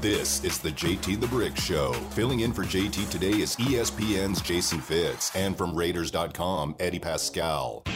This is the JT the Brick Show. Filling in for JT today is ESPN's Jason Fitz, and from Raiders.com, Eddie Paskal.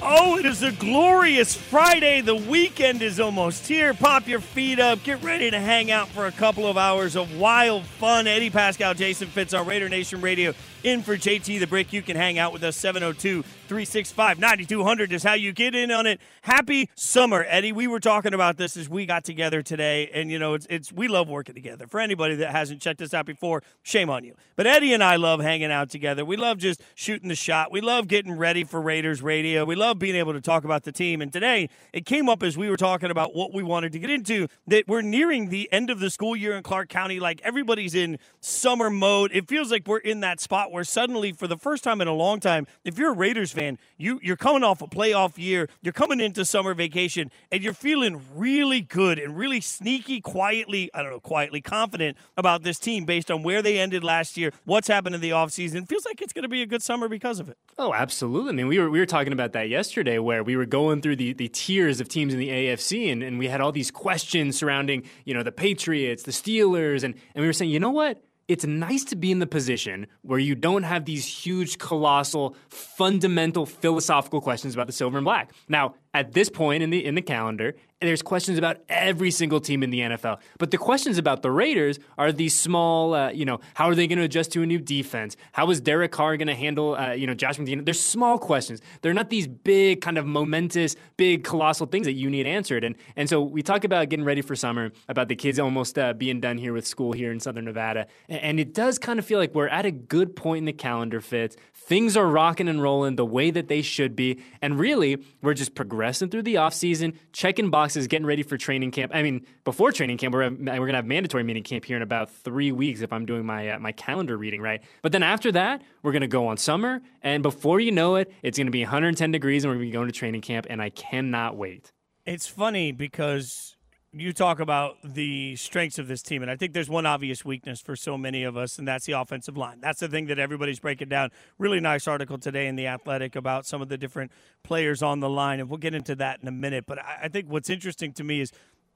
Oh, it is a glorious Friday. The weekend is almost here. Pop your feet up. Get ready to hang out for a couple of hours of wild fun. Eddie Paskal, Jason Fitz on Raider Nation Radio. In for JT the Brick. You can hang out with us 702 365 9200 is how you get in on it. Happy summer, Eddie. We were talking about this as we got together today, and you know, it's it's we love working together. For anybody that hasn't checked us out before, shame on you. But Eddie and I love hanging out together. We love just shooting the shot. We love getting ready for Raiders radio. We love being able to talk about the team. And today, it came up as we were talking about what we wanted to get into that we're nearing the end of the school year in Clark County. Like everybody's in summer mode. It feels like we're in that spot where suddenly, for the first time in a long time, if you're a Raiders fan, you you're coming off a playoff year, you're coming into summer vacation, and you're feeling really good and really sneaky, quietly, I don't know, quietly confident about this team based on where they ended last year, what's happened in the offseason. Feels like it's going to be a good summer because of it. Oh, absolutely. I mean, we were we were talking about that yesterday, where we were going through the, the tiers of teams in the AFC, and, and we had all these questions surrounding, you know, the Patriots, the Steelers, and and we were saying, you know what? It's nice to be in the position where you don't have these huge, colossal, fundamental philosophical questions about the silver and black. Now, at this point in the in the calendar, there's questions about every single team in the NFL. But the questions about the Raiders are these small, uh, you know, how are they going to adjust to a new defense? How is Derek Carr going to handle, uh, you know, Josh McDaniel? They're small questions. They're not these big, kind of momentous, big, colossal things that you need answered. And and so we talk about getting ready for summer, about the kids almost uh, being done here with school here in Southern Nevada, and, and it does kind of feel like we're at a good point in the calendar. Fitz things are rocking and rolling the way that they should be, and really we're just progressing through the offseason, checking boxes, getting ready for training camp. I mean, before training camp, we're, we're going to have mandatory meeting camp here in about three weeks if I'm doing my uh, my calendar reading right. But then after that, we're going to go on summer, and before you know it, it's going to be 110 degrees, and we're going to be going to training camp, and I cannot wait. It's funny because you talk about the strengths of this team, and I think there's one obvious weakness for so many of us, and that's the offensive line. That's the thing that everybody's breaking down. Really nice article today in The Athletic about some of the different players on the line, and we'll get into that in a minute. But I think what's interesting to me is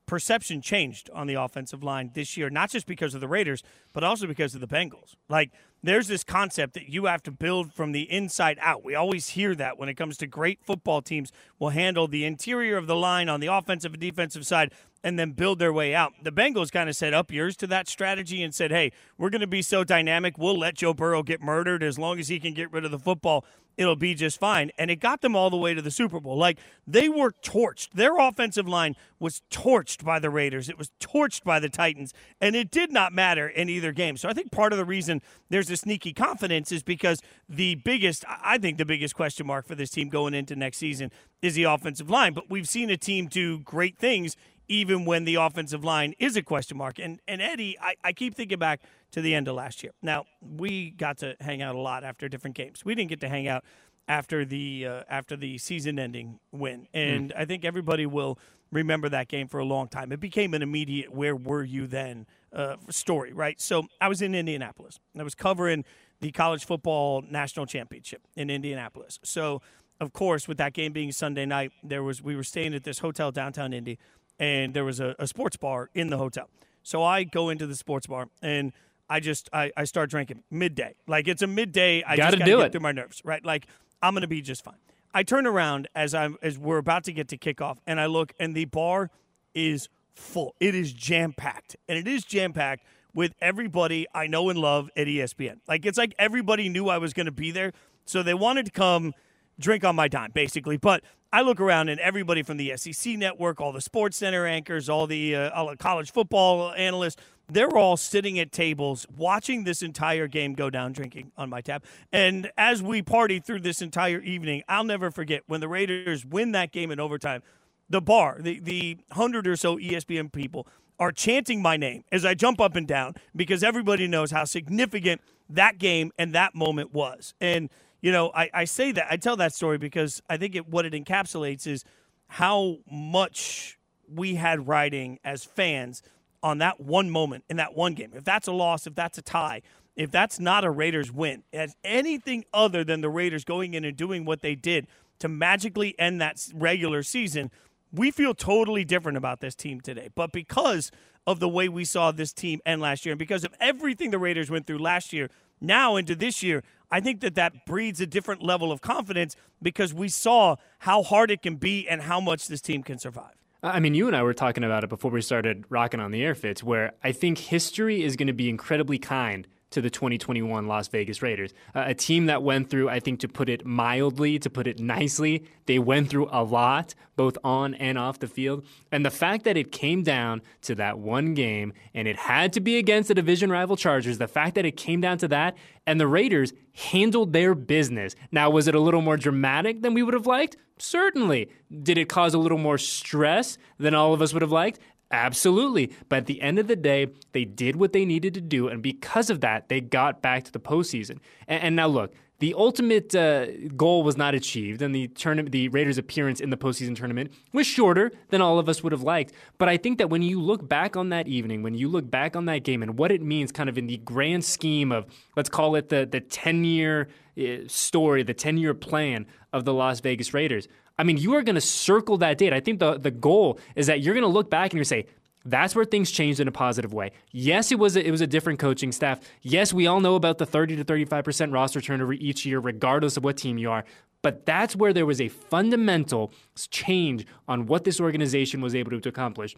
perception changed on the offensive line this year, not just because of the Raiders, but also because of the Bengals. Like, there's this concept that you have to build from the inside out. We always hear that when it comes to great football teams will handle the interior of the line on the offensive and defensive side and then build their way out. The Bengals kind of set up yours to that strategy and said, hey, we're going to be so dynamic. We'll let Joe Burrow get murdered as long as he can get rid of the football. It'll be just fine. And it got them all the way to the Super Bowl. Like they were torched. Their offensive line was torched by the Raiders. It was torched by the Titans. And it did not matter in either game. So I think part of the reason there's a sneaky confidence is because the biggest, I think the biggest question mark for this team going into next season is the offensive line. But we've seen a team do great things even when the offensive line is a question mark. And and Eddie, I, I keep thinking back to the end of last year. Now we got to hang out a lot after different games. We didn't get to hang out after the uh, after the season-ending win, and mm. I think everybody will remember that game for a long time. It became an immediate "Where were you then?" Uh, story, right? So I was in Indianapolis. I was covering the college football national championship in Indianapolis. So of course, with that game being Sunday night, there was we were staying at this hotel downtown Indy and there was a, a, sports bar in the hotel. So I go into the sports bar and I just I, I start drinking midday. Like it's a midday. I gotta just gotta do get it through my nerves, right? Like I'm gonna be just fine. I turn around as I'm as we're about to get to kickoff, and I look, and the bar is full. It is jam packed, and it is jam packed with everybody I know and love at ESPN. Like it's like everybody knew I was going to be there, so they wanted to come drink on my dime, basically. But I look around and everybody from the SEC network, all the SportsCenter anchors, all the, uh, all the college football analysts, they're all sitting at tables watching this entire game go down drinking on my tab. And as we party through this entire evening, I'll never forget when the Raiders win that game in overtime. The bar, the the hundred or so ESPN people are chanting my name as I jump up and down because everybody knows how significant that game and that moment was. And you know, I, I say that I tell that story because I think it what it encapsulates is how much we had riding as fans on that one moment in that one game. If that's a loss, if that's a tie, if that's not a Raiders win, as anything other than the Raiders going in and doing what they did to magically end that regular season, we feel totally different about this team today. But because of the way we saw this team end last year and because of everything the Raiders went through last year, now into this year, I think that that breeds a different level of confidence because we saw how hard it can be and how much this team can survive. I mean, you and I were talking about it before we started rocking on the air Fitz, where I think history is going to be incredibly kind to the 2021 Las Vegas Raiders. Uh, a team that went through, I think, to put it mildly, to put it nicely, they went through a lot, both on and off the field. And the fact that it came down to that one game and it had to be against the division rival Chargers, the fact that it came down to that and the Raiders handled their business. Now, was it a little more dramatic than we would have liked? Certainly. Did it cause a little more stress than all of us would have liked? Absolutely. But at the end of the day, they did what they needed to do. And because of that, they got back to the postseason. And, and now, look, the ultimate uh, goal was not achieved, and the tournament, the Raiders' appearance in the postseason tournament was shorter than all of us would have liked. But I think that when you look back on that evening, when you look back on that game, and what it means, kind of in the grand scheme of let's call it the the ten year uh, story, the ten year plan of the Las Vegas Raiders, I mean, you are going to circle that date. I think the, the goal is that you're going to look back and you say, that's where things changed in a positive way. Yes, it was a, it was a different coaching staff. Yes, we all know about the 30 to 35% roster turnover each year, regardless of what team you are. But that's where there was a fundamental change on what this organization was able to accomplish.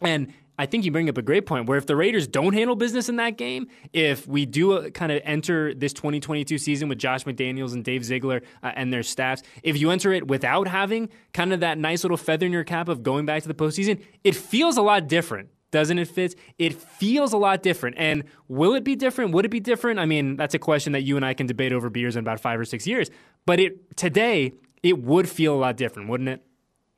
And I think you bring up a great point where if the Raiders don't handle business in that game, if we do uh, kind of enter this 2022 season with Josh McDaniels and Dave Ziegler uh, and their staffs, if you enter it without having kind of that nice little feather in your cap of going back to the postseason, it feels a lot different. Doesn't it fit? It feels a lot different. And will it be different? Would it be different? I mean, that's a question that you and I can debate over beers in about five or six years. But it today, it would feel a lot different, wouldn't it?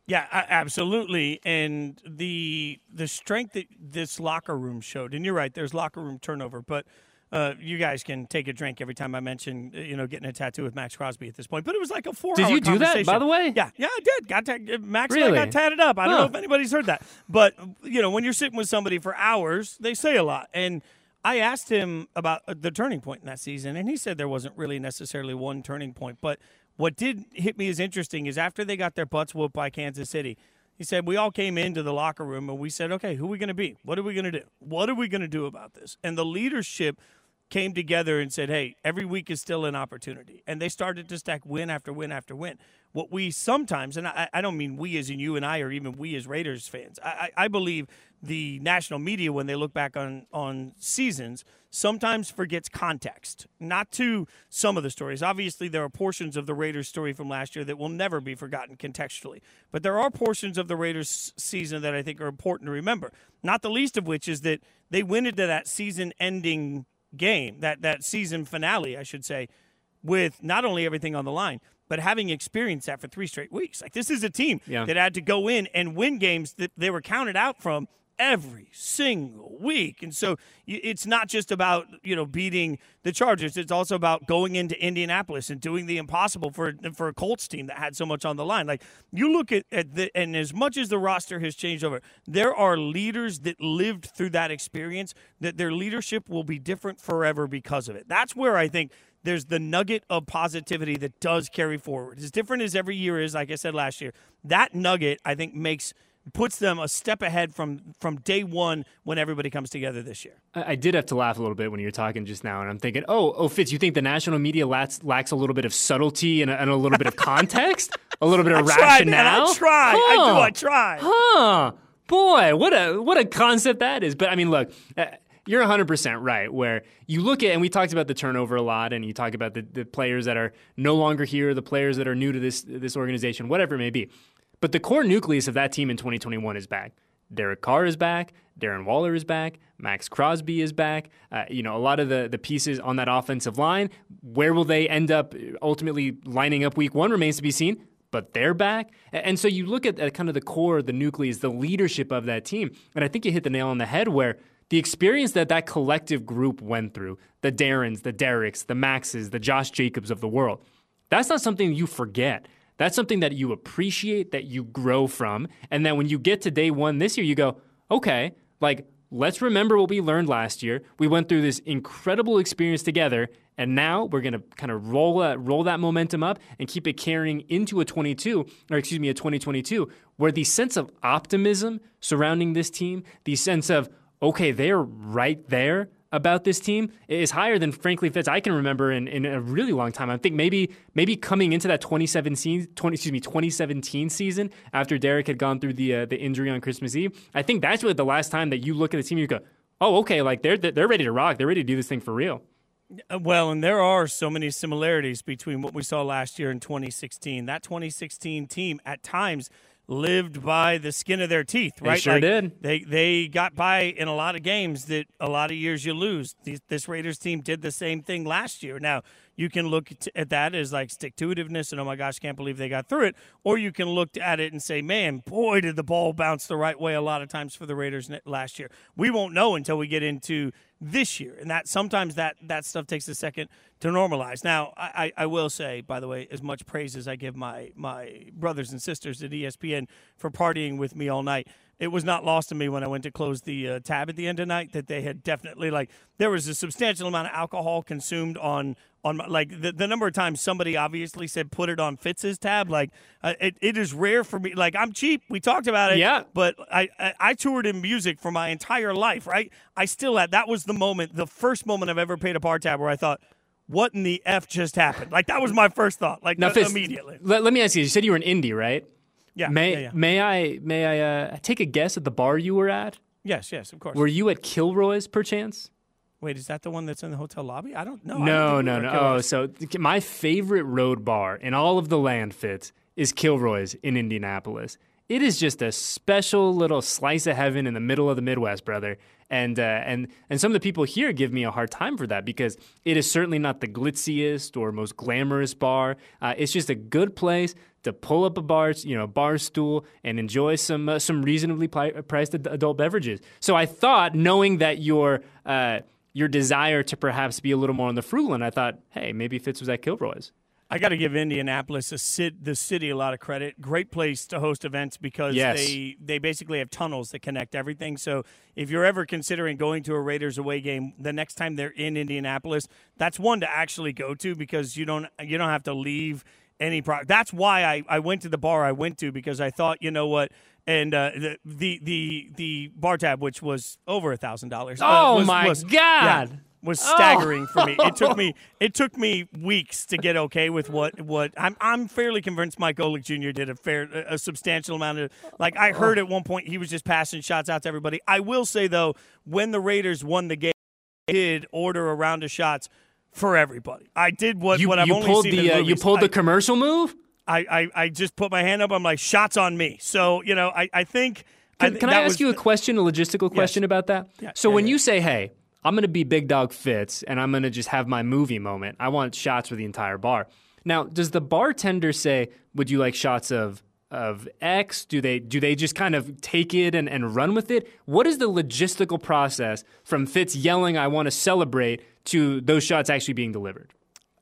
Yeah, absolutely. And the the strength that this locker room showed, and you're right, there's locker room turnover, but uh, you guys can take a drink every time I mention, you know, getting a tattoo with Maxx Crosby at this point. But it was like a four. Did you do that, by the way? Yeah, yeah, I did. Got ta- Max really? got tatted up. I don't know if anybody's heard that, but you know, when you're sitting with somebody for hours, they say a lot. And I asked him about uh, the turning point in that season, and he said there wasn't really necessarily one turning point, but what did hit me as interesting is after they got their butts whooped by Kansas City, he said, We all came into the locker room and we said, Okay, who are we going to be? What are we going to do? What are we going to do about this? And the leadership came together and said, Hey, every week is still an opportunity. And they started to stack win after win after win. What we sometimes, and I, I don't mean we as in you and I, or even we as Raiders fans, I, I believe the national media, when they look back on, on seasons, sometimes forgets context. Not to some of the stories. Obviously, there are portions of the Raiders story from last year that will never be forgotten contextually. But there are portions of the Raiders season that I think are important to remember. Not the least of which is that they went into that season ending game, that, that season finale, I should say, with not only everything on the line, but having experienced that for three straight weeks. Like this is a team yeah. that had to go in and win games that they were counted out from every single week. And so it's not just about, you know, beating the Chargers. It's also about going into Indianapolis and doing the impossible for for a Colts team that had so much on the line. Like you look at, at the and as much as the roster has changed over, there are leaders that lived through that experience that their leadership will be different forever because of it. That's where I think there's the nugget of positivity that does carry forward. As different as every year is, like I said last year, that nugget I think makes – puts them a step ahead from from day one when everybody comes together this year. I, I did have to laugh a little bit when you were talking just now, and I'm thinking, oh, oh, Fitz, you think the national media lacks, lacks a little bit of subtlety and a, and a little bit of context, a little bit of I rationale? Tried, I try. Huh. I do. I try. Huh. Boy, what a what a concept that is. But I mean, look. Uh, you're 100% right. Where you look at, and we talked about the turnover a lot, and you talk about the, the players that are no longer here, the players that are new to this this organization, whatever it may be. But the core nucleus of that team in 2021 is back. Derek Carr is back. Darren Waller is back. Maxx Crosby is back. Uh, you know, a lot of the, the pieces on that offensive line. Where will they end up ultimately lining up week one remains to be seen, but they're back. And so you look at, at kind of the core, the nucleus, the leadership of that team. And I think you hit the nail on the head where the experience that that collective group went through the Darrens, the Dereks, the Maxes, the Josh Jacobs of the world that's not something you forget. That's something that you appreciate, that you grow from. And then when you get to day one this year, you go, okay, like let's remember what we learned last year. We went through this incredible experience together, and now we're going to kind of roll that, roll that momentum up and keep it carrying into a 22, or excuse me, a 2022, where the sense of optimism surrounding this team, the sense of, okay, they're right there about this team is higher than frankly Fitz I can remember in, in a really long time. I think maybe maybe coming into that 2017 20, excuse me 2017 season after Derek had gone through the uh, the injury on Christmas Eve. I think that's really the last time that you look at the team and you go, "Oh, okay, like they're they're ready to rock. They're ready to do this thing for real." Uh, well, and there are so many similarities between what we saw last year and 2016. That 2016 team at times lived by the skin of their teeth, right? They sure like, did. They they got by in a lot of games that a lot of years you lose. These, this Raiders team did the same thing last year. Now you can look at that as like stick to itiveness and oh my gosh, can't believe they got through it, or you can look at it and say, man, boy, did the ball bounce the right way a lot of times for the Raiders last year. We won't know until we get into this year, and that sometimes that that stuff takes a second to normalize. Now, I, I will say, by the way, as much praise as I give my my brothers and sisters at ESPN for partying with me all night, it was not lost to me when I went to close the uh, tab at the end of night that they had definitely like there was a substantial amount of alcohol consumed on on my, like the, the number of times somebody obviously said put it on Fitz's tab like uh, it, it is rare for me like I'm cheap we talked about it yeah but I, I I toured in music for my entire life right I still had that was the moment the first moment I've ever paid a bar tab where I thought what in the f just happened like that was my first thought like now, uh, Fitz, immediately let, let me ask you you said you were in Indy, right yeah. May yeah, yeah. may I may I uh, take a guess at the bar you were at? Yes, yes, of course. Were you at Kilroy's perchance? Wait, is that the one that's in the hotel lobby? I don't know. No, don't no, no. Oh, so my favorite road bar in all of the land Fitz is Kilroy's in Indianapolis. It is just a special little slice of heaven in the middle of the Midwest, brother. And uh, and and some of the people here give me a hard time for that because it is certainly not the glitziest or most glamorous bar. Uh, it's just a good place to pull up a bar, you know, bar stool and enjoy some uh, some reasonably priced adult beverages. So I thought, knowing that your uh, your desire to perhaps be a little more on the frugal end, I thought, hey, maybe Fitz was at Kilroy's. I got to give Indianapolis, a sit, the city, a lot of credit. Great place to host events because yes. they they basically have tunnels that connect everything. So if you're ever considering going to a Raiders away game, the next time they're in Indianapolis, that's one to actually go to because you don't you don't have to leave any pro. That's why I, I went to the bar I went to because I thought you know what and uh, the, the the the bar tab which was over a thousand dollars. Oh uh, was, my was, god! Yeah, was staggering oh. for me. It took me it took me weeks to get okay with what what I'm I'm fairly convinced Mike Golic Jr. did a fair a substantial amount of like I heard at one point he was just passing shots out to everybody. I will say though, when the Raiders won the game, did order a round of shots for everybody. I did what you, what I've you only pulled seen the uh, you pulled I, the commercial move. I, I, I just put my hand up. I'm like shots on me. So you know I I think. Can, I, can I ask you a question, a logistical question yes. about that? Yeah, so yeah, when yeah. you say, "Hey, I'm going to be Big Dog Fitz, and I'm going to just have my movie moment," I want shots for the entire bar. Now, does the bartender say, "Would you like shots of of X? Do they do they just kind of take it and, and run with it? What is the logistical process from Fitz yelling, I want to celebrate, to those shots actually being delivered?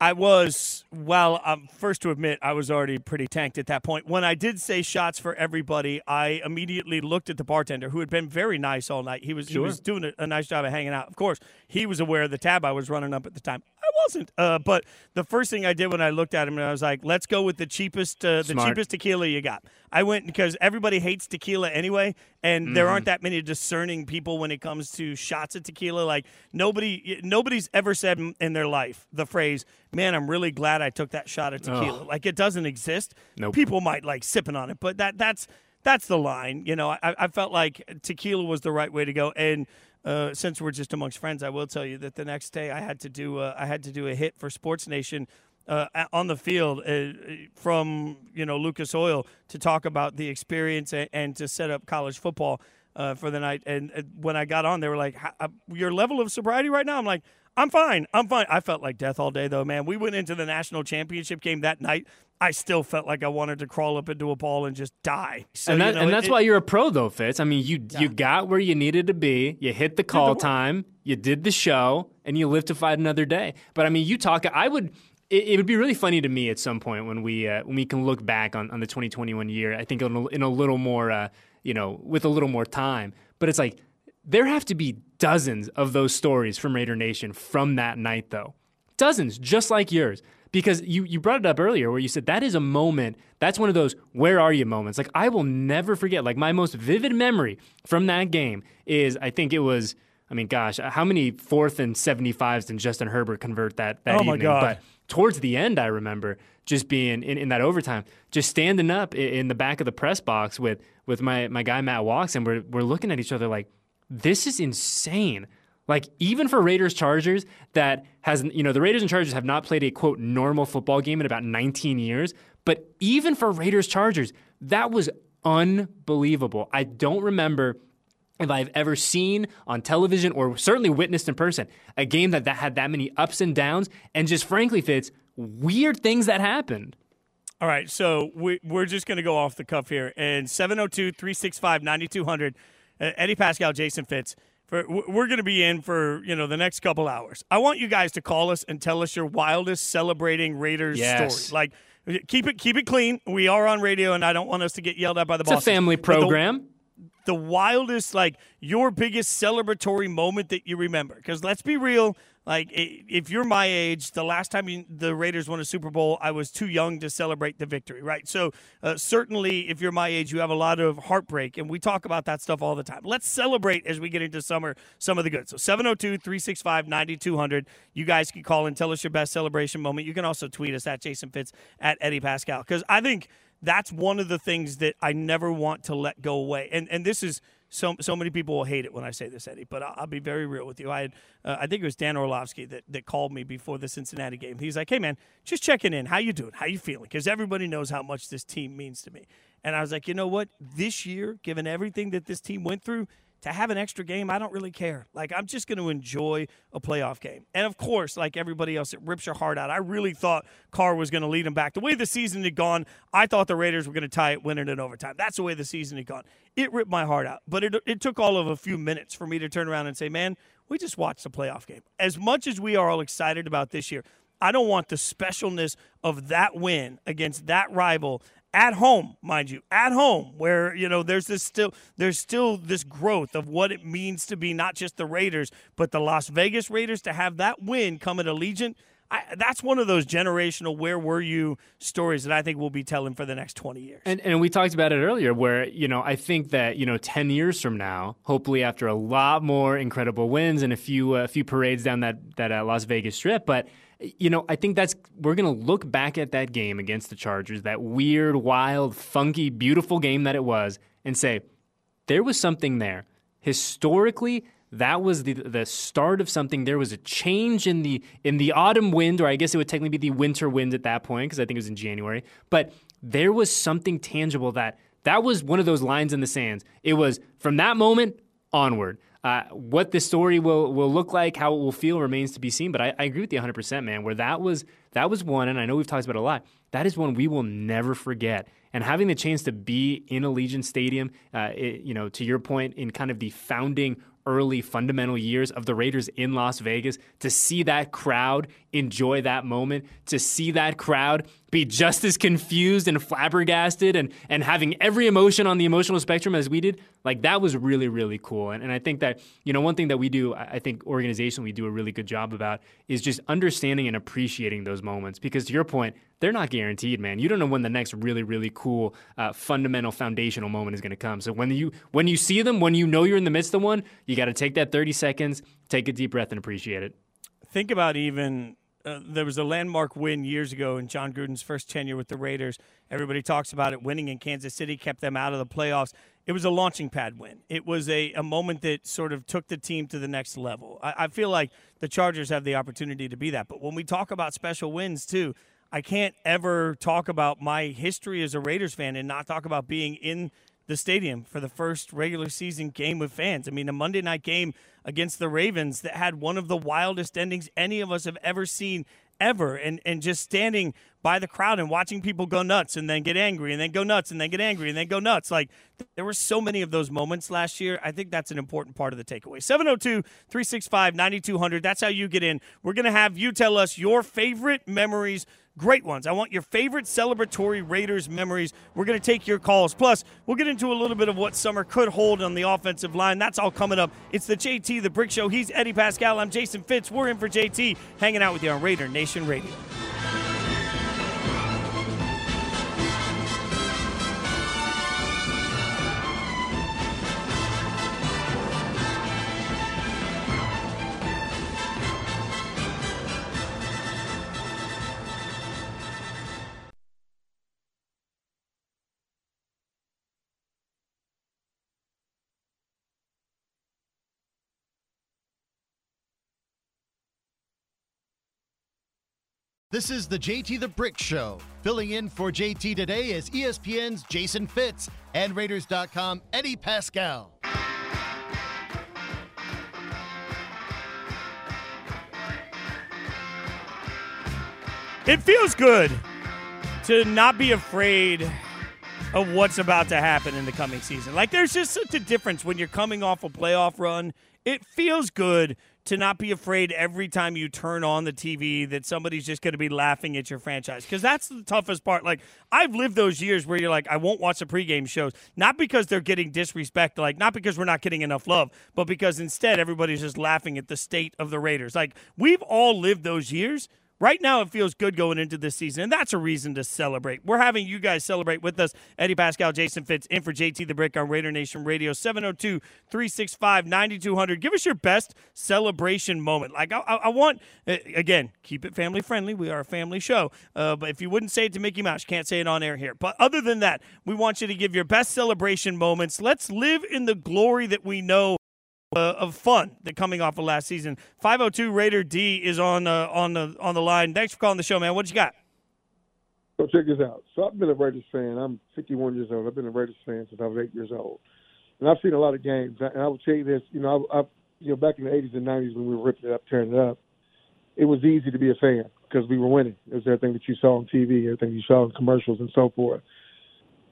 I was, well, um, first to admit, I was already pretty tanked at that point. When I did say shots for everybody, I immediately looked at the bartender who had been very nice all night. He was, sure. he was doing a, a, nice job of hanging out. Of course, he was aware of the tab I was running up at the time. Wasn't. Uh, but the first thing I did when I looked at him, I was like, let's go with the cheapest, uh, the Smart. cheapest tequila you got. I went because everybody hates tequila anyway, and Mm-hmm. there aren't that many discerning people when it comes to shots of tequila. Like nobody, nobody's ever said in their life the phrase, "Man, I'm really glad I took that shot of tequila." Ugh. Like it doesn't exist. Nope. People might like sipping on it, but that that's that's the line. You know, I, I felt like tequila was the right way to go, and. Uh, since we're just amongst friends, I will tell you that the next day I had to do uh, I had to do a hit for SportsNation uh, on the field uh, from you know Lucas Oil to talk about the experience and, and to set up college football uh, for the night. And uh, when I got on, they were like, "Your level of sobriety right now?" I'm like, "I'm fine, I'm fine." I felt like death all day though, man. We went into the national championship game that night. I still felt like I wanted to crawl up into a ball and just die. So, and, that, you know, and that's it- why you're a pro, though, Fitz. I mean, you you got where you needed to be. You hit the call work. time. You did the show, and you live to fight another day. But I mean, you talk. I would. It, it would be really funny to me at some point when we uh, when we can look back on, on the 2021 year. I think in a, in a little more, uh, you know, with a little more time. But it's like There have to be dozens of those stories from Raider Nation from that night, though. Dozens, just like yours. Because you, you brought it up earlier where you said that is a moment, that's one of those where are you moments. Like, I will never forget, like, my most vivid memory from that game is I think it was, I mean, gosh, how many fourth and 75s did Justin Herbert convert that, that oh evening? my God. But towards the end, I remember just being in, in that overtime, just standing up in, in the back of the press box with, with my, my guy, Matt Walks, and we're, we're looking at each other like, this is insane. Like even for Raiders Chargers that has you know the Raiders and Chargers have not played a quote normal football game in about 19 years, but even for Raiders Chargers that was unbelievable. I don't remember if I've ever seen on television or certainly witnessed in person a game that, that had that many ups and downs and just frankly Fitz weird things that happened. All right, so we, we're just going to go off the cuff here. And 702 365 9200, uh, Eddie Paskal, Jason Fitz. For, we're going to be in for you know the next couple hours. I want you guys to call us and tell us your wildest celebrating Raiders Yes. story. Like, keep it keep it clean. We are on radio, and I don't want us to get yelled at by the boss. It's a family But the- program. the wildest, like your biggest celebratory moment that you remember? Because let's be real, like if you're my age, the last time you, the Raiders won a Super Bowl, I was too young to celebrate the victory, right? So uh, certainly, if you're my age, you have a lot of heartbreak, and we talk about that stuff all the time. Let's celebrate as we get into summer some of the good. So 702-365-9200. You guys can call and tell us your best celebration moment. You can also tweet us at Jason Fitz at Eddie Paskal because I think that's one of the things that I never want to let go away. And and this is so so many people will hate it when I say this, Eddie. But I'll, I'll be very real with you. I had uh, I think it was Dan Orlovsky that, that called me before the Cincinnati game. He's like, "Hey man, just checking in. How you doing? How you feeling? Because everybody knows how much this team means to me." And I was like, "You know what? This year, given everything that this team went through." To have an extra game, I don't really care. Like, I'm just going to enjoy a playoff game. And of course, like everybody else, it rips your heart out. I really thought Carr was going to lead them back. The way the season had gone, I thought the Raiders were going to tie it, win it in overtime. That's the way the season had gone. It ripped my heart out. But it, it took all of a few minutes for me to turn around and say, man, we just watched the playoff game. As much as we are all excited about this year, I don't want the specialness of that win against that rival at home, mind you, at home, where you know there's this still there's still this growth of what it means to be not just the Raiders, but the Las Vegas Raiders to have that win come at Allegiant. I, that's one of those generational "Where were you?" stories that I think we'll be telling for the next twenty years. And, and we talked about it earlier, where you know I think that you know ten years from now, hopefully after a lot more incredible wins and a few a few parades down that that uh, Las Vegas Strip, but you know I think that's we're gonna look back at that game against the Chargers, that weird, wild, funky, beautiful game that it was, and say there was something there historically. That was the the start of something. There was a change in the in the autumn wind, or I guess it would technically be the winter wind at that point, because I think it was in January. But there was something tangible that that was one of those lines in the sands. It was from that moment onward. Uh, what the story will will look like, how it will feel, remains to be seen. But I, I agree with you 100, percent man. Where that was that was one, and I know we've talked about a lot. That is one we will never forget. And having the chance to be in Allegiant Stadium, uh, it, you know, to your point, in kind of the founding early fundamental years of the Raiders in Las Vegas, to see that crowd enjoy that moment, to see that crowd be just as confused and flabbergasted and, and having every emotion on the emotional spectrum as we did, like that was really, really cool. And, and I think that, you know, one thing that we do, I think organizationally we do a really good job about is just understanding and appreciating those moments. Because to your point, they're not guaranteed, man. You don't know when the next really, really cool, uh, fundamental, foundational moment is going to come. So when you when you see them, when you know you're in the midst of one, you got to take that 30 seconds, take a deep breath, and appreciate it. think about even uh, there was a landmark win years ago in Jon Gruden's first tenure with the Raiders. Everybody talks about it. Winning in Kansas City kept them out of the playoffs. It was a launching pad win. It was a, a moment that sort of took the team to the next level. I, I feel like the Chargers have the opportunity to be that. But when we talk about special wins, too, I can't ever talk about my history as a Raiders fan and not talk about being in the stadium for the first regular season game with fans. I mean, a Monday night game against the Ravens that had one of the wildest endings any of us have ever seen ever. And and just standing by the crowd and watching people go nuts and then get angry and then go nuts and then get angry and then go nuts. Like there were so many of those moments last year. I think that's an important part of the takeaway. 702-365-9200 that's how you get in. We're going to have you tell us your favorite memories great ones. I want your favorite celebratory Raiders memories. We're going to take your calls. Plus, we'll get into a little bit of what summer could hold on the offensive line. That's all coming up. It's the JT the Brick Show. He's Eddie Paskal. I'm Jason Fitz. We're in for JT, hanging out with you on Raider Nation Radio. This is the JT the Brick Show. Filling in for JT today is ESPN's Jason Fitz and Raiders.com Eddie Paskal. It feels good to not be afraid of what's about to happen in the coming season. Like, there's just such a difference when you're coming off a playoff run. It feels good to not be afraid every time you turn on the TV that somebody's just going to be laughing at your franchise. Because that's the toughest part. Like, I've lived those years where you're like, I won't watch the pregame shows, not because they're getting disrespect, like, not because we're not getting enough love, but because instead everybody's just laughing at the state of the Raiders. Like, we've all lived those years. Right now, it feels good going into this season, and that's a reason to celebrate. We're having you guys celebrate with us. Eddie Paskal, Jason Fitz, in for JT the Brick on Raider Nation Radio, 702 365 9200. Give us your best celebration moment. Like, I, I, want, again, keep it family friendly. We are a family show. Uh, but if you wouldn't say it to Mickey Mouse, can't say it on air here. But other than that, we want you to give your best celebration moments. Let's live in the glory that we know uh, of fun that coming off of last season. 502 Raider D is on uh, on the on the line. Thanks for calling the show, man. What you got? So check this out. So I've been a Raiders fan. I'm 51 years old. I've been a Raiders fan since I was eight years old, and I've seen a lot of games. And I will tell you this. You know, I, I you know back in the 80s and 90s when we were ripping it up, tearing it up, it was easy to be a fan because we were winning. It was everything that you saw on TV, everything you saw in commercials, and so forth.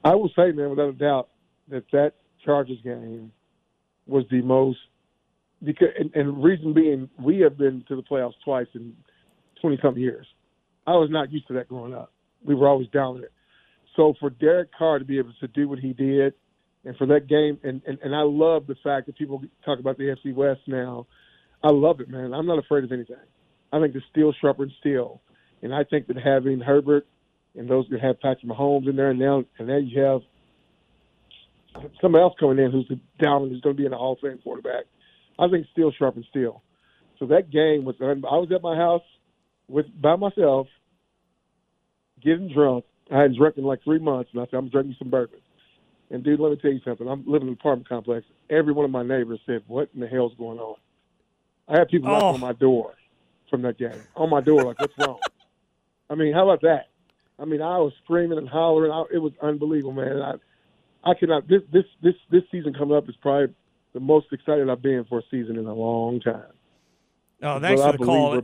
I will say, man, without a doubt, that that Chargers game was the most because and, and reason being we have been to the playoffs twice in twenty something years. I was not used to that growing up. We were always dominant. So for Derek Carr to be able to do what he did, and for that game, and, and, and I love the fact that people talk about the FC West now. I love it, man. I'm not afraid of anything. I think the steel sharper than steel, and I think that having Herbert and those that have Patrick Mahomes in there, and now and now you have somebody else coming in who's down and who's going to be in the Hall of Fame quarterback. I think steel sharpens steel. So that game was. I was at my house with by myself, getting drunk. I hadn't drunk in like three months, and I said I'm drinking some bourbon. And dude, let me tell you something. I'm living in an apartment complex. Every one of my neighbors said, "What in the hell's going on?" I had people knocking oh. on my door from that game. On my door, like, "What's wrong?" I mean, how about that? I mean, I was screaming and hollering. I, it was unbelievable, man. I, I cannot. This this this this season coming up is probably the most excited I've been for a season in a long time. Oh, thanks but for the call.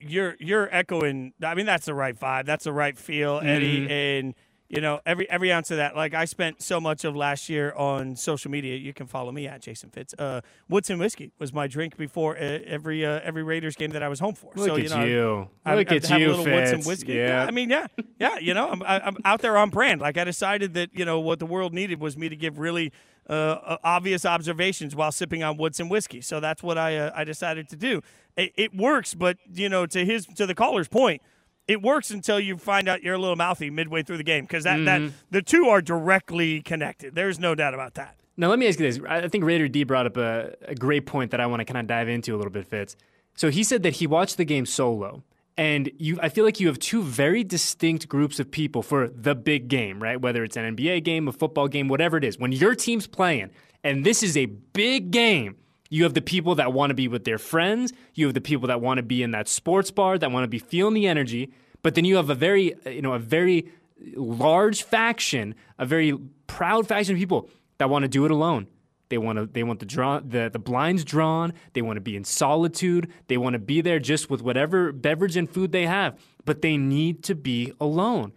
you're you're echoing. I mean, that's the right vibe. That's the right feel, Eddie. Mm-hmm. And you know, every every ounce of that. Like I spent so much of last year on social media. You can follow me at Jason Fitz. Uh, Woodson whiskey was my drink before uh, every uh, every Raiders game that I was home for. Look so you know, you. I, Look I, at I you, a little Fitz. Woodson whiskey. Yeah. I mean, yeah, yeah. You know, I'm I, am i am out there on brand. Like I decided that you know what the world needed was me to give really uh, uh, obvious observations while sipping on Woodson whiskey. So that's what I uh, I decided to do. It, it, works, but you know, to his to the caller's point, it works until you find out you're a little mouthy midway through the game because that, mm-hmm. that the two are directly connected. There's no doubt about that. Now let me ask you this: I think Raider D brought up a, a great point that I want to kind of dive into a little bit, Fitz. So he said that he watched the game solo, and you, I feel like you have two very distinct groups of people for the big game, right? Whether it's an NBA game, a football game, whatever it is. When your team's playing, and this is a big game, you have the people that want to be with their friends. You have the people that want to be in that sports bar, that want to be feeling the energy. But then you have a very, you know, a very large faction, a very proud faction of people that want to do it alone. They want to they want the draw the, the blinds drawn. They want to be in solitude. They want to be there just with whatever beverage and food they have. But they need to be alone.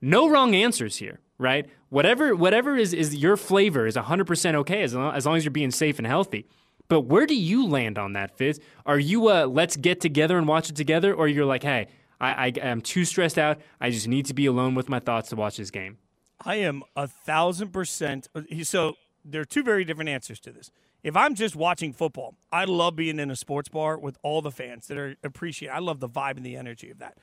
No wrong answers here, right? Whatever whatever is, is your flavor is 100% okay as long, as long as you're being safe and healthy. But where do you land on that, Fitz? Are you uh, let's get together and watch it together, or you're like, hey, I, I am too stressed out. I just need to be alone with my thoughts to watch this game. I am a thousand percent. So there are two very different answers to this. If I'm just watching football, I love being in a sports bar with all the fans that are appreciate. I love the vibe and the energy of that.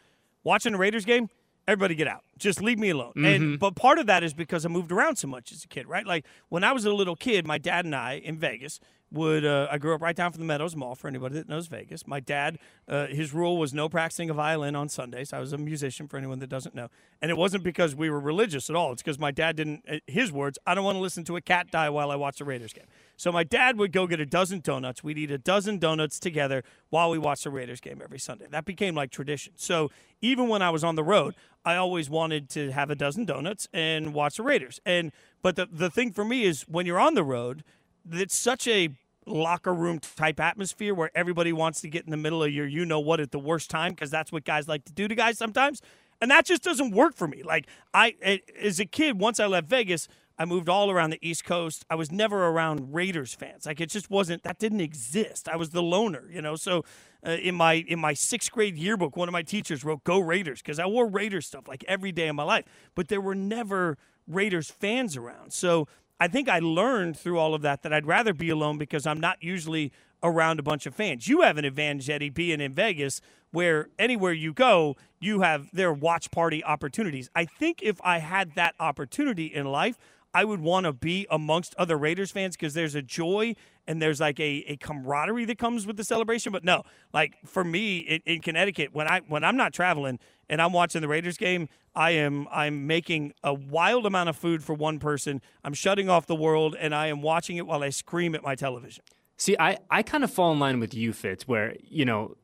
Watching a Raiders game, everybody get out. Just leave me alone. Mm-hmm. And but part of that is because I moved around so much as a kid, right? Like when I was a little kid, my dad and I in Vegas would uh, I grew up right down from the Meadows Mall. For anybody that knows Vegas, my dad, uh, his rule was no practicing a violin on Sundays. I was a musician. For anyone that doesn't know, and it wasn't because we were religious at all. It's because my dad didn't. Uh, his words: I don't want to listen to a cat die while I watch the Raiders game. So my dad would go get a dozen donuts. We'd eat a dozen donuts together while we watched the Raiders game every Sunday. That became like tradition. So even when I was on the road, I always wanted to have a dozen donuts and watch the Raiders. And but the the thing for me is when you're on the road it's such a locker room type atmosphere where everybody wants to get in the middle of your you know what at the worst time because that's what guys like to do to guys sometimes. And that just doesn't work for me. Like i as a kid once i left vegas i moved all around the east coast. I was never around raiders fans. Like it just wasn't that didn't exist. I was the loner you know? So uh, in my in my sixth grade yearbook one of my teachers wrote go raiders because i wore raiders stuff like every day of my life. But there were never raiders fans around. So I think I learned through all of that that I'd rather be alone because I'm not usually around a bunch of fans. You have an advantage, Eddie, being in Vegas, where anywhere you go, you have their watch party opportunities. I think if I had that opportunity in life, I would want to be amongst other Raiders fans because there's a joy and there's like a, a camaraderie that comes with the celebration. But no, like for me in, in Connecticut, when I when I'm not traveling and I'm watching the Raiders game, I am I'm making a wild amount of food for one person. I'm shutting off the world and I am watching it while I scream at my television. See, I, I kind of fall in line with you, Fitz, where, you know,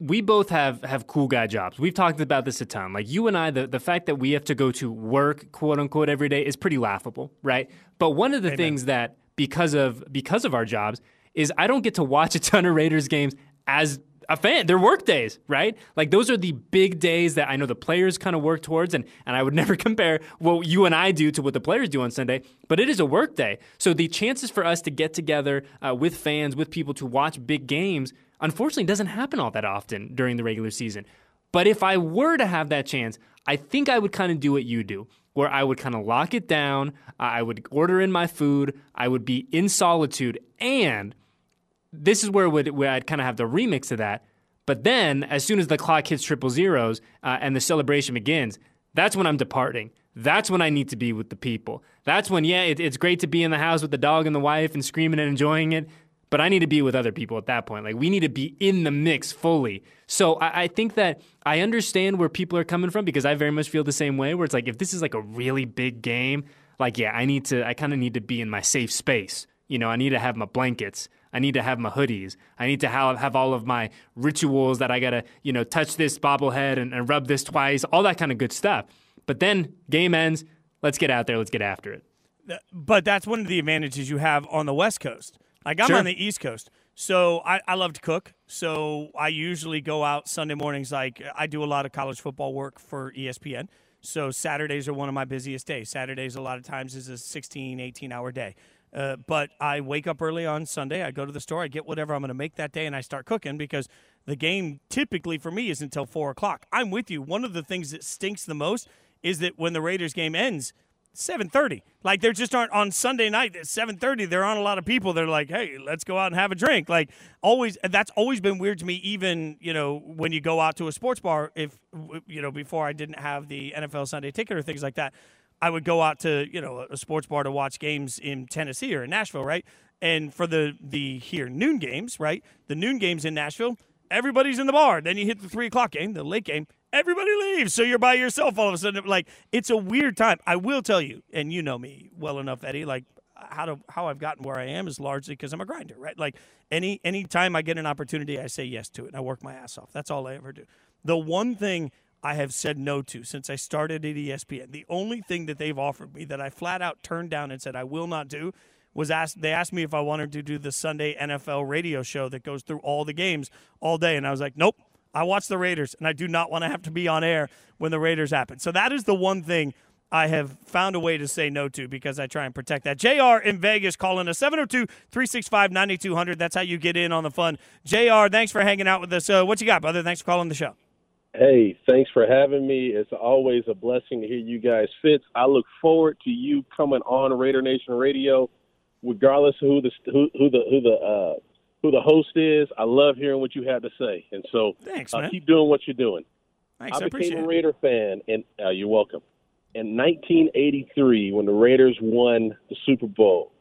we both have have cool guy jobs. We've talked about this a ton. Like you and I, the, the fact that we have to go to work, quote unquote, every day is pretty laughable, right? But one of the Amen. things that because of because of our jobs is I don't get to watch a ton of Raiders games as a fan. They're work days, right? Like those are the big days that I know the players kind of work towards, and, and I would never compare what you and I do to what the players do on Sunday, but it is a work day. So the chances for us to get together uh, with fans, with people to watch big games, unfortunately doesn't happen all that often during the regular season. But if I were to have that chance, I think I would kind of do what you do, where I would kind of lock it down, I would order in my food, I would be in solitude, and this is where, would, where I'd kind of have the remix of that. But then, as soon as the clock hits triple zeros uh, and the celebration begins, that's when I'm departing. That's when I need to be with the people. That's when, yeah, it, it's great to be in the house with the dog and the wife and screaming and enjoying it. But I need to be with other people at that point. Like we need to be in the mix fully. So I, I think that I understand where people are coming from because I very much feel the same way. Where it's like if this is like a really big game, like yeah, I need to. I kind of need to be in my safe space. You know, I need to have my blankets. I need to have my hoodies. I need to have, have all of my rituals that I gotta, you know, touch this bobblehead and, and rub this twice, all that kind of good stuff. But then game ends. Let's get out there. Let's get after it. But that's one of the advantages you have on the West Coast like I'm sure. on the East Coast, so I, I love to cook. So I usually go out Sunday mornings. Like I do a lot of college football work for ESPN. So Saturdays are one of my busiest days. Saturdays a lot of times is a 16, 18 hour day. Uh, but I wake up early on Sunday. I go to the store. I get whatever I'm going to make that day, and I start cooking because the game typically for me is until four o'clock. I'm with you. One of the things that stinks the most is that when the Raiders game ends, 7:30. Like there just aren't on Sunday night at 7:30. There aren't a lot of people. They're like, hey, let's go out and have a drink. Like always, that's always been weird to me. Even you know when you go out to a sports bar, if you know before I didn't have the NFL Sunday ticket or things like that, I would go out to you know a sports bar to watch games in Tennessee or in Nashville, right? And for the the here noon games, right? The noon games in Nashville, everybody's in the bar. Then you hit the three o'clock game, the late game everybody leaves. So you're by yourself all of a sudden. Like it's a weird time. I will tell you, and you know me well enough, Eddie. Like how to how I've gotten where I am is largely because I'm a grinder, right? Like any any time I get an opportunity, I say yes to it, and I work my ass off. That's all I ever do. The one thing I have said no to since I started at ESPN, the only thing that they've offered me that I flat out turned down and said I will not do was asked they asked me if I wanted to do the Sunday NFL radio show that goes through all the games all day and I was like, "Nope, I watch the Raiders, and I do not want to have to be on air when the Raiders happen. So that is the one thing I have found a way to say no to because I try and protect that. JR in Vegas calling us 702 365 9200. That's how you get in on the fun. JR, thanks for hanging out with us. Uh, what you got, brother? Thanks for calling the show. Hey, thanks for having me. It's always a blessing to hear you guys. Fitz, I look forward to you coming on Raider Nation Radio, regardless of who the who, who the who the uh, who the host is. I love hearing what you have to say, and so Thanks, uh, keep doing what you're doing. Thanks, I became a. Raider fan, and uh, you're welcome. In 1983, when the Raiders won the Super Bowl,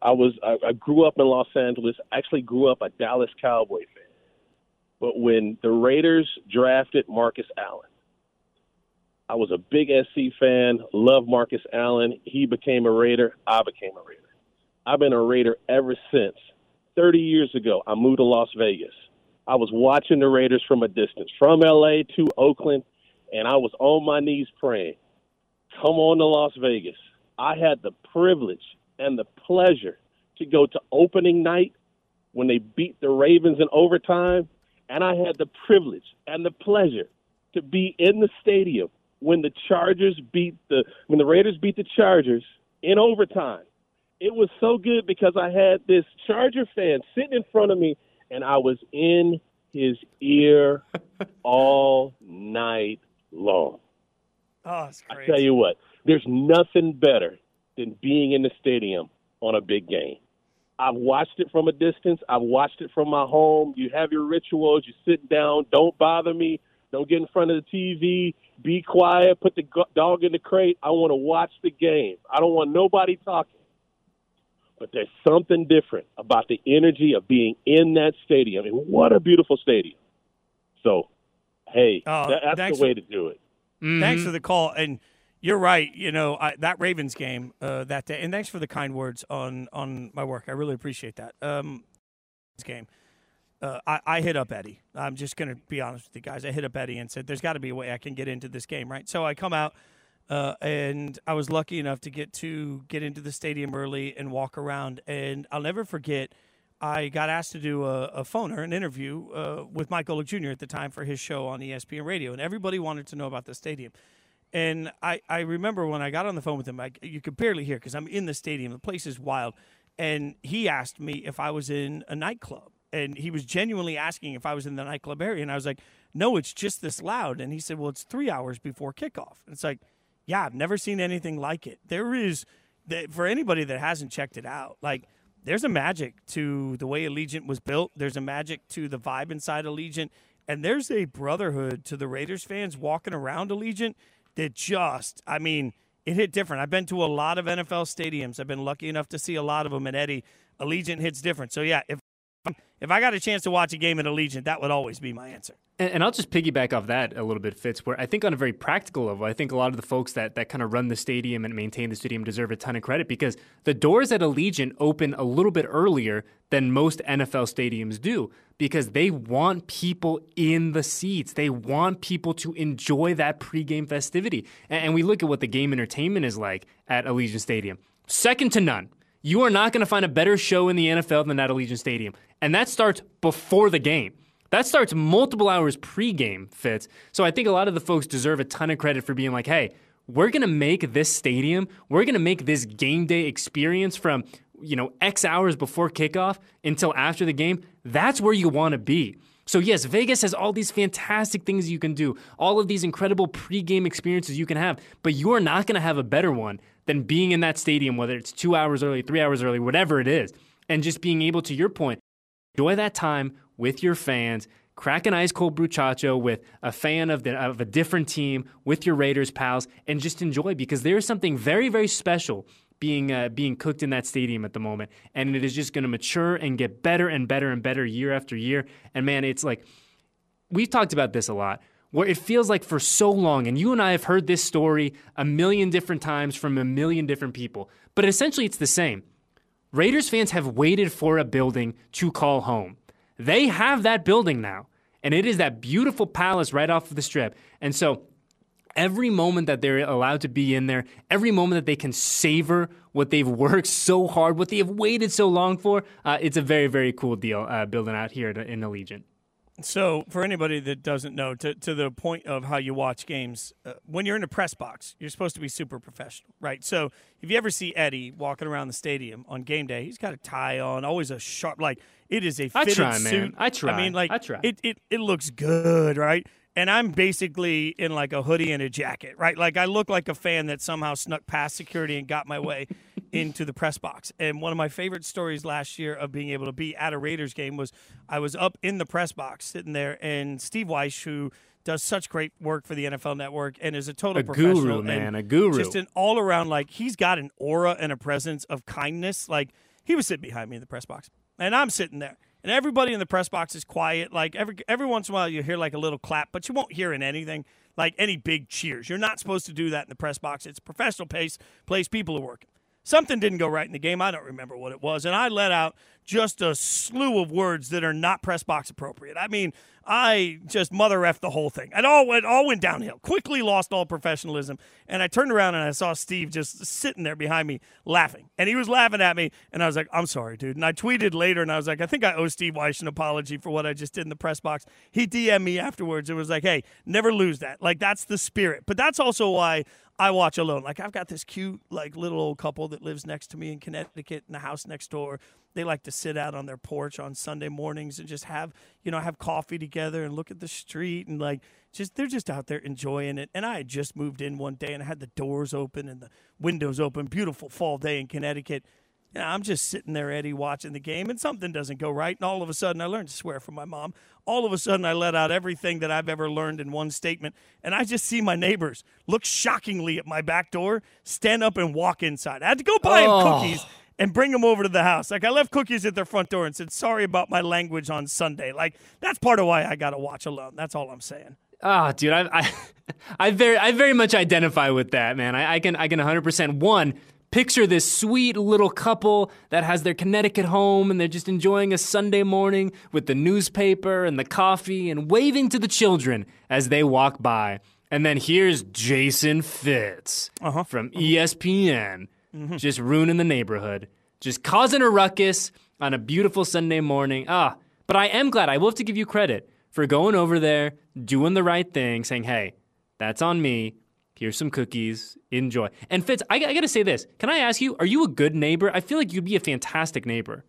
I was I, I grew up in Los Angeles. Actually, grew up a Dallas Cowboy fan. But when the Raiders drafted Marcus Allen, I was a big SC fan. Loved Marcus Allen. He became a Raider. I became a Raider. I've been a Raider ever since. 30 years ago, I moved to Las Vegas. I was watching the Raiders from a distance, from LA to Oakland, and I was on my knees praying, come on to Las Vegas. I had the privilege and the pleasure to go to opening night when they beat the Ravens in overtime, and I had the privilege and the pleasure to be in the stadium when the Chargers beat the when the Raiders beat the Chargers in overtime. It was so good because I had this Charger fan sitting in front of me and I was in his ear all night long. Oh, it's I tell you what, there's nothing better than being in the stadium on a big game. I've watched it from a distance. I've watched it from my home. You have your rituals. You sit down. Don't bother me. Don't get in front of the TV. Be quiet. Put the dog in the crate. I want to watch the game. I don't want nobody talking. But there's something different about the energy of being in that stadium. And what a beautiful stadium. So, hey, Oh, that, that's the way for- to do it. Thanks Mm-hmm. for the call, and you're right. You know I, that Ravens game uh, that day, and thanks for the kind words on on my work. I really appreciate that. Um, this game, uh, I, I hit up Eddie. I'm just gonna be honest with you guys. I hit up Eddie and said, "There's got to be a way I can get into this game, right?" So I come out, uh, and I was lucky enough to get to get into the stadium early and walk around. And I'll never forget. I got asked to do a, a phoner, an interview uh, with Mike Golic Jr. at the time for his show on ESPN Radio, and everybody wanted to know about the stadium. And I, I remember when I got on the phone with him, I, you could barely hear because I'm in the stadium. The place is wild. And he asked me if I was in a nightclub. And he was genuinely asking if I was in the nightclub area. And I was like, no, it's just this loud. And he said, well, it's three hours before kickoff. And it's like, yeah, I've never seen anything like it. There is, for anybody that hasn't checked it out, like, there's a magic to the way Allegiant was built. There's a magic to the vibe inside Allegiant. And there's a brotherhood to the Raiders fans walking around Allegiant that just, I mean, it hit different. I've been to a lot of NFL stadiums. I've been lucky enough to see a lot of them. And Eddie, Allegiant hits different. So, yeah, if, if I got a chance to watch a game at Allegiant, that would always be my answer. And, and I'll just piggyback off that a little bit, Fitz, where I think on a very practical level, I think a lot of the folks that, that kind of run the stadium and maintain the stadium deserve a ton of credit because the doors at Allegiant open a little bit earlier than most NFL stadiums do because they want people in the seats. They want people to enjoy that pregame festivity. And, and we look at what the game entertainment is like at Allegiant Stadium. Second to none. You are not going to find a better show in the NFL than that Allegiant Stadium. And that starts before the game. That starts multiple hours pregame, Fitz. So I think a lot of the folks deserve a ton of credit for being like, hey, we're going to make this stadium, we're going to make this game day experience from, you know, X hours before kickoff until after the game. That's where you want to be. So, yes, Vegas has all these fantastic things you can do, all of these incredible pregame experiences you can have, but you are not going to have a better one than being in that stadium, whether it's two hours early, three hours early, whatever it is, and just being able, to your point, enjoy that time with your fans. Crack an ice cold bruchacho with a fan of, the, of a different team, with your Raiders pals, and just enjoy because there is something very, very special being uh, being cooked in that stadium at the moment, and it is just going to mature and get better and better and better year after year. And man, it's like we've talked about this a lot where it feels like for so long, and you and I have heard this story a million different times from a million different people, but essentially it's the same. Raiders fans have waited for a building to call home. They have that building now, and it is that beautiful palace right off of the strip. And so every moment that they're allowed to be in there, every moment that they can savor what they've worked so hard, what they have waited so long for, uh, it's a very, very cool deal uh, building out here in Allegiant. So, for anybody that doesn't know, to, to the point of how you watch games, uh, when you're in a press box, you're supposed to be super professional, right? So, if you ever see Eddie walking around the stadium on game day, he's got a tie on, always a sharp, like it is a fitted try, man. suit. I try. I mean, like I try. It, it it looks good, right? and I'm basically in like a hoodie and a jacket, right? Like I look like a fan that somehow snuck past security and got my way into the press box. And one of my favorite stories last year of being able to be at a Raiders game was I was up in the press box sitting there, and Steve Wyche, who does such great work for the NFL Network and is a total A professional, guru, and man, a guru. just an all around like he's got an aura and a presence of kindness. Like he was sitting behind me in the press box, and I'm sitting there, and everybody in the press box is quiet. Like every every once in a while you hear like a little clap, but you won't hear in anything like any big cheers. You're not supposed to do that in the press box. It's a professional place. Place people are working. Something didn't go right in the game. I don't remember what it was, and I let out just a slew of words that are not press box appropriate. I mean, I just mother effed the whole thing. It all went all went downhill. Quickly lost all professionalism, and I turned around and I saw Steve just sitting there behind me laughing, and he was laughing at me, and I was like, "I'm sorry, dude." And I tweeted later, and I was like, "I think I owe Steve Wyche an apology for what I just did in the press box." He DM'd me afterwards and was like, "Hey, never lose that. Like that's the spirit." But that's also why I watch alone. Like I've got this cute, like little old couple that lives next to me in Connecticut in the house next door. They like to sit out on their porch on Sunday mornings and just have, you know, have coffee together and look at the street and like just they're just out there enjoying it. And I had just moved in one day and I had the doors open and the windows open. Beautiful fall day in Connecticut. You know, I'm just sitting there, Eddie, watching the game, and something doesn't go right. And all of a sudden, I learned to swear from my mom. All of a sudden, I let out everything that I've ever learned in one statement. And I just see my neighbors look shockingly at my back door, stand up, and walk inside. I had to go buy them Oh. cookies and bring them over to the house. Like, I left cookies at their front door and said, sorry about my language on Sunday. Like, that's part of why I got to watch alone. That's all I'm saying. Oh, dude, I, I, I very, I very much identify with that, man. I, I can, I can 100% one picture this sweet little couple that has their Connecticut home and they're just enjoying a Sunday morning with the newspaper and the coffee and waving to the children as they walk by. And then here's Jason Fitz uh-huh. from uh-huh. E ESPN, mm-hmm. just ruining the neighborhood, just causing a ruckus on a beautiful Sunday morning. Ah, but I am glad. I will have to give you credit for going over there, doing the right thing, saying, "Hey, that's on me. Here's some cookies. Enjoy." And Fitz, I, I got to say this. Can I ask you? Are you a good neighbor? I feel like you'd be a fantastic neighbor.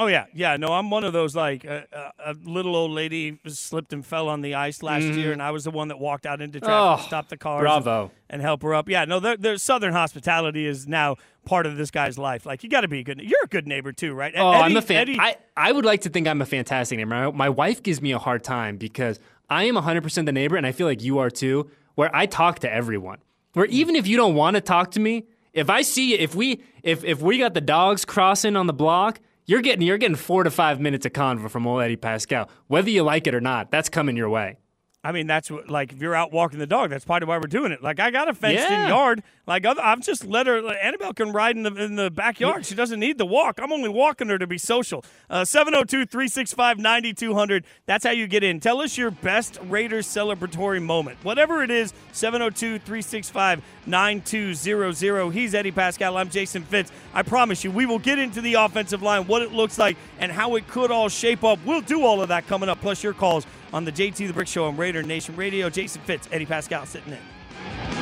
Oh yeah, yeah. No, I'm one of those like uh, uh, a little old lady slipped and fell on the ice last year, and I was the one that walked out into traffic. Oh, to stop the car, bravo. And, and help her up. Yeah, no, the, the Southern hospitality is now part of this guy's life. Like you got to be a good. You're a good neighbor too, right? Oh, Eddie, I'm a fan. Eddie, I, I would like to think I'm a fantastic neighbor. My, my wife gives me a hard time because I am 100% the neighbor, and I feel like you are too, where I talk to everyone. Where even if you don't want to talk to me, if I see if we if if we got the dogs crossing on the block, you're getting you're getting four to five minutes of convo from old Eddie Paskal, whether you like it or not. That's coming your way. I mean, that's what, like if you're out walking the dog, that's part of why we're doing it. Like I got a fenced in yard. Like other, I've just let her. Like, Annabelle can ride in the in the backyard. She doesn't need the walk. I'm only walking her to be social. Uh, 702-365-9200. That's how you get in. Tell us your best Raiders celebratory moment, whatever it is. 702-365-9200. He's Eddie Paskal. I'm Jason Fitz. I promise you, we will get into the offensive line, what it looks like, and how it could all shape up. We'll do all of that coming up. Plus your calls on the JT the Brick Show on Raider Nation Radio. Jason Fitz, Eddie Paskal sitting in.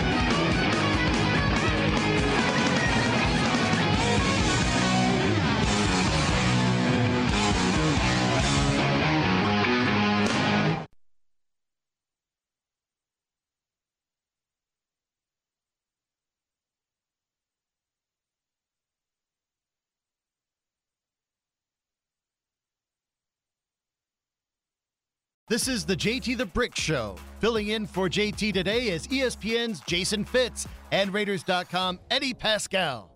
This is the JT the Brick Show. Filling in for JT today is ESPN's Jason Fitz and Raiders.com Eddie Paskal.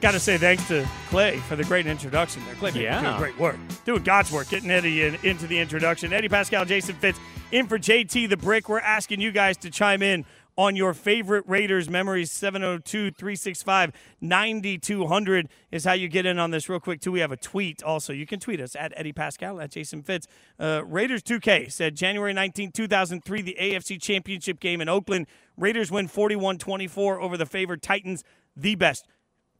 Got to say thanks to Clay for the great introduction there. Clay, Yeah. doing great work. Doing God's work, getting Eddie in, into the introduction. Eddie Paskal, Jason Fitz, in for JT the Brick. We're asking you guys to chime in on your favorite Raiders memories. 702 365 9200 is how you get in on this real quick, too. We have a tweet also. You can tweet us at Eddie Paskal, at Jason Fitz. Uh, Raiders 2K said January 19, 2003, the AFC Championship game in Oakland. Raiders win 41 24 over the favored Titans. The best.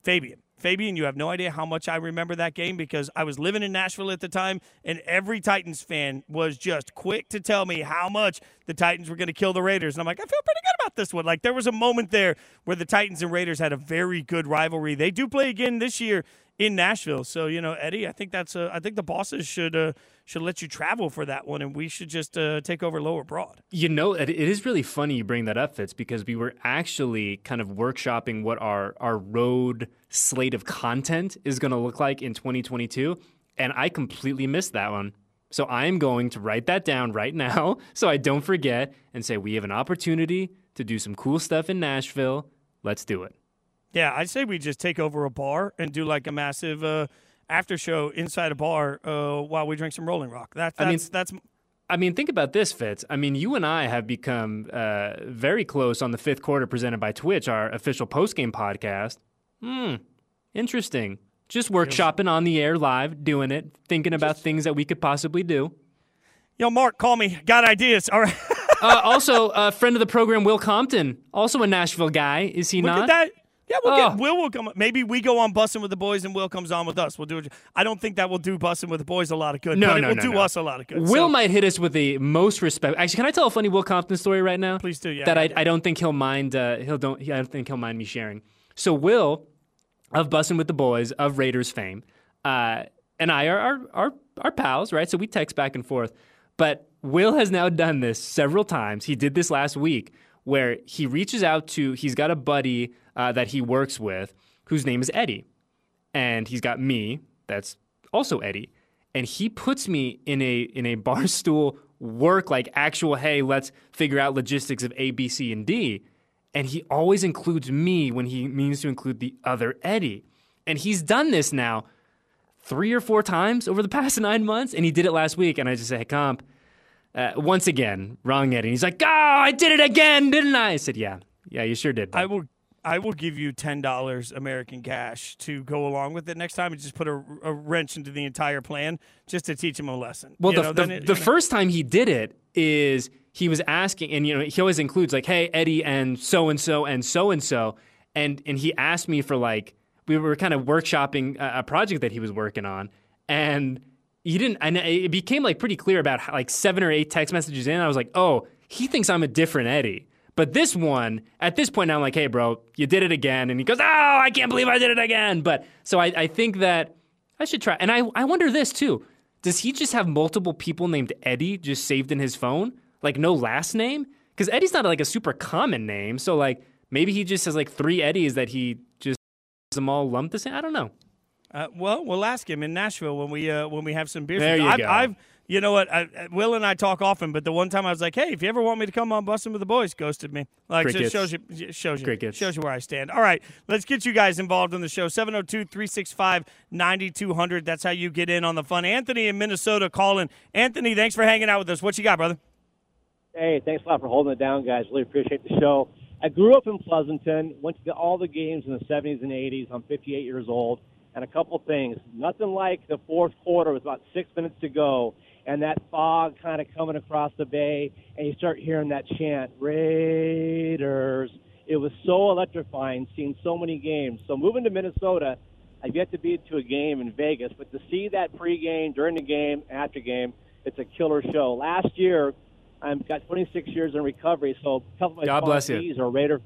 Fabian. Fabian, you have no idea how much I remember that game because I was living in Nashville at the time, and every Titans fan was just quick to tell me how much the Titans were going to kill the Raiders. And I'm like, I feel pretty good about this one. Like, there was a moment there where the Titans and Raiders had a very good rivalry. They do play again this year in Nashville. So you know, Eddie, I think that's a, I think the bosses should uh, should let you travel for that one, and we should just uh, take over Lower Broad. You know, it, it is really funny you bring that up, Fitz, because we were actually kind of workshopping what our our road slate of content is going to look like in 2022, and I completely missed that one. So I am going to write that down right now so I don't forget and say we have an opportunity to do some cool stuff in Nashville. Let's do it. Yeah, I'd say we just take over a bar and do like a massive uh, after show inside a bar uh, while we drink some Rolling Rock. That, that's I mean, that's. I mean, think about this, Fitz. I mean, you and I have become uh, very close on the fifth quarter presented by Twitch, our official postgame podcast. Hmm, interesting. Just workshopping on the air live, doing it, thinking about things that we could possibly do. Yo, Mark, call me. Got ideas. All right. uh, also, a friend of the program, Will Compton, also a Nashville guy. Is he Look not? at that. Yeah, we'll Oh. get Will will come. Maybe we go on bussing with the boys, and Will comes on with us. We'll do it. I don't think that will do bussing with the boys a lot of good. No, but it no, will no, do no. us a lot of good. Will So, might hit us with the most respect. Actually, can I tell a funny Will Compton story right now? Please do, yeah. That I, I don't think he'll mind. Uh, he'll don't. I don't think he'll mind me sharing. So Will, of bussing with the Boys of Raiders fame, uh, and I are, are are are pals, right? So we text back and forth. But Will has now done this several times. He did this last week, where he reaches out to. He's got a buddy uh, that he works with, whose name is Eddie, and he's got me. That's also Eddie, and he puts me in a in a bar stool work like actual. Hey, let's figure out logistics of A, B, C, and D. And he always includes me when he means to include the other Eddie. And he's done this now three or four times over the past nine months, and he did it last week. And I just said, hey, comp, uh, once again, wrong Eddie. He's like, oh, I did it again, didn't I? I said, yeah, yeah, you sure did. bud." I will. I will give you ten dollars American cash to go along with it next time and just put a, a wrench into the entire plan just to teach him a lesson. Well, You the, know, the, it- the know. first time he did it is he was asking, and you know, he always includes like, "Hey, Eddie, and so and so and so and so," and and he asked me for like we were kind of workshopping a, a project that he was working on, and he didn't, and it became like pretty clear about how, like seven or eight text messages in. I was like, "Oh, he thinks I'm a different Eddie." But this one, at this point, I'm like, "Hey, bro, you did it again," and he goes, "Oh, I can't believe I did it again." But so I, I think that I should try. And I, I wonder this too. Does he just have multiple people named Eddie just saved in his phone? Like no last name? Because Eddie's not like a super common name. So like maybe he just has like three Eddies that he just has them all lumped the same. I don't know. Uh, well, we'll ask him in Nashville when we uh, when we have some beers. There you I've, go. I've, you know what? I, I- Will and I talk often, but the one time I was like, "Hey, if you ever want me to come on bussing with the boys," ghosted me. Like Crickets. just shows you shows you Crickets. shows you where I stand. All right, let's get you guys involved in the show. 702-365-9200. That's how you get in on the fun. Anthony in Minnesota calling. Anthony, thanks for hanging out with us. What you got, brother? Hey, thanks a lot for holding it down, guys. Really appreciate the show. I grew up in Pleasanton, went to the, all the games in the 70s and 80s. I'm 58 years old. And a couple things. Nothing like the fourth quarter with about six minutes to go and that fog kind of coming across the bay, and you start hearing that chant, Raiders. It was so electrifying seeing so many games. So moving to Minnesota, I've yet to be to a game in Vegas, but to see that pregame, during the game, after game, it's a killer show. Last year, I've got 26 years in recovery, so a couple of my God bless you. sponsees are Raider.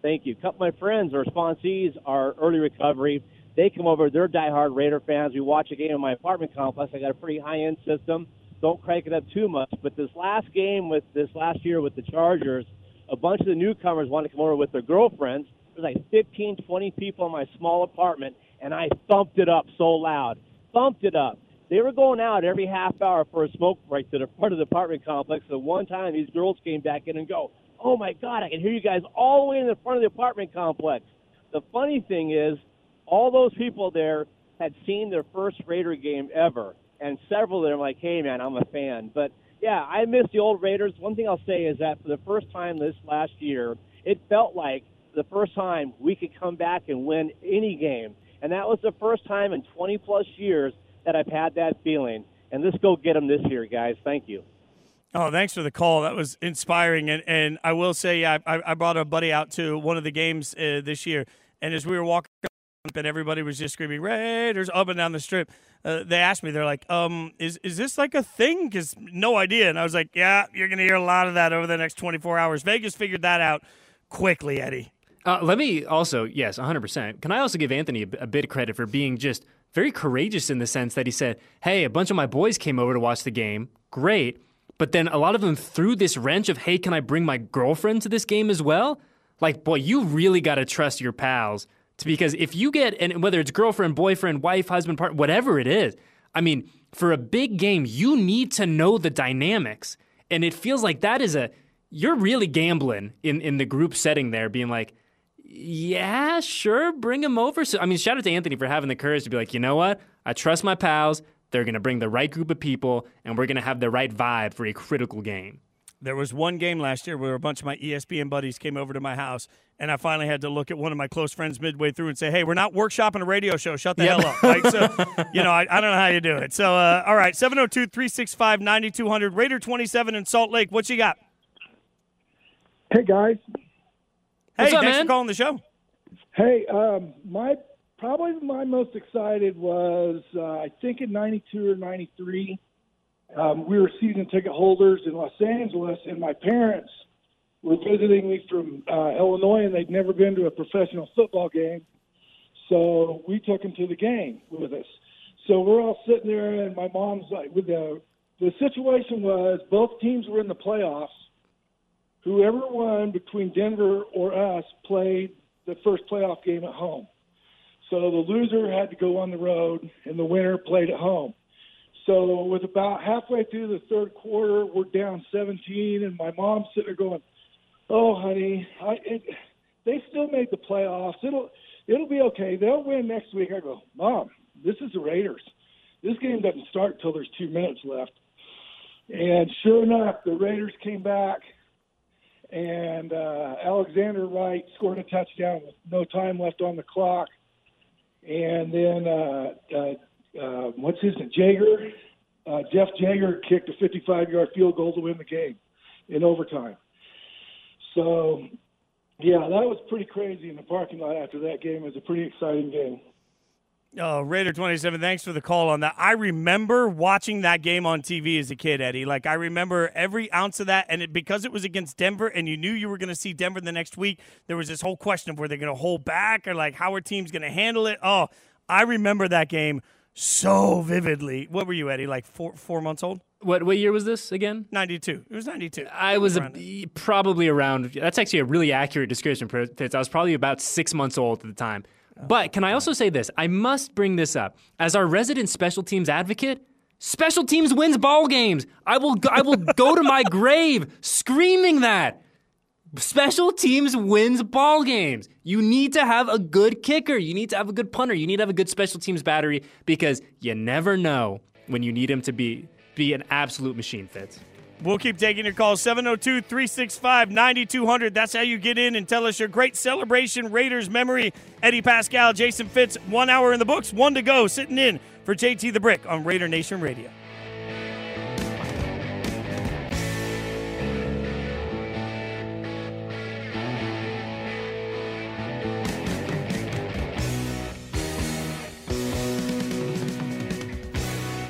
Thank you. A couple of my friends or sponsees are early recovery. They come over. They're diehard Raider fans. We watch a game in my apartment complex. I got a pretty high-end system. Don't crank it up too much. But this last game with this last year with the Chargers, a bunch of the newcomers wanted to come over with their girlfriends. There's like 15, 20 people in my small apartment, and I thumped it up so loud. Thumped it up. They were going out every half hour for a smoke break to the front of the apartment complex. So one time these girls came back in and go, "Oh my God, I can hear you guys all the way in the front of the apartment complex." The funny thing is, all those people there had seen their first Raider game ever, and several of them are like, "Hey man, I'm a fan." But yeah, I miss the old Raiders. One thing I'll say is that for the first time this last year, it felt like the first time we could come back and win any game, and that was the first time in 20 plus years that I've had that feeling. And let's go get them this year, guys. Thank you. Oh, thanks for the call. That was inspiring. And, and I will say, I, I I brought a buddy out to one of the games uh, this year. And as we were walking up and everybody was just screaming Raiders up and down the strip, uh, they asked me, they're like, um, is, is this like a thing? Because no idea. And I was like, yeah, you're going to hear a lot of that over the next 24 hours. Vegas figured that out quickly, Eddie. Uh, let me also, yes, 100%. Can I also give Anthony a, a bit of credit for being just very courageous in the sense that he said, Hey, a bunch of my boys came over to watch the game. Great. But then a lot of them threw this wrench of, Hey, can I bring my girlfriend to this game as well? Like, boy, you really got to trust your pals. To, because if you get, and whether it's girlfriend, boyfriend, wife, husband, partner, whatever it is, I mean, for a big game, you need to know the dynamics. And it feels like that is a, you're really gambling in, in the group setting there, being like, yeah, sure, bring him over. So, I mean, shout out to Anthony for having the courage to be like, you know what? I trust my pals. They're going to bring the right group of people, and we're going to have the right vibe for a critical game. There was one game last year where a bunch of my ESPN buddies came over to my house, and I finally had to look at one of my close friends midway through and say, "Hey, we're not workshopping a radio show. Shut the yep. hell up!" Right? So, you know, I, I, don't know how you do it. So, uh, all right, 702-365-9200, Raider twenty seven in Salt Lake. What you got? Hey guys. Hey, What's up, thanks man? for calling the show. Hey, um, my probably my most excited was uh, I think in '92 or '93. Um, we were season ticket holders in Los Angeles, and my parents were visiting me from uh, Illinois, and they'd never been to a professional football game. So we took them to the game with us. So we're all sitting there, and my mom's like, with the the situation was both teams were in the playoffs whoever won between Denver or us played the first playoff game at home. So the loser had to go on the road, and the winner played at home. So with about halfway through the third quarter, we're down 17, and my mom's sitting there going, "Oh, honey, I, it, they still made the playoffs. It'll it'll be okay. They'll win next week." I go, "Mom, this is the Raiders. This game doesn't start until there's two minutes left." And sure enough, the Raiders came back and uh, Alexander Wright scored a touchdown with no time left on the clock. And then uh, uh, uh, what's his name? Jaeger, uh, Jeff Jaeger kicked a 55-yard field goal to win the game in overtime. So, yeah, that was pretty crazy in the parking lot after that game. It was a pretty exciting game. Oh, Raider 27, thanks for the call on that. I remember watching that game on TV as a kid, Eddie. Like, I remember every ounce of that. And it, because it was against Denver and you knew you were going to see Denver the next week, there was this whole question of were they going to hold back or, like, how are teams going to handle it? Oh, I remember that game so vividly. What were you, Eddie? Like four four months old? What what year was this again? 92. It was 92. I was a, probably around. That's actually a really accurate description. Fitz. I was probably about six months old at the time. But can I also say this? I must bring this up. As our resident special teams advocate, special teams wins ball games. I will go, I will go to my grave screaming that. Special teams wins ball games. You need to have a good kicker. You need to have a good punter. You need to have a good special teams battery because you never know when you need him to be be an absolute machine Fitz. We'll keep taking your calls 702 365 9200. That's how you get in and tell us your great celebration Raiders memory. Eddie Paskal, Jason Fitz, one hour in the books, one to go, sitting in for JT the Brick on Raider Nation Radio.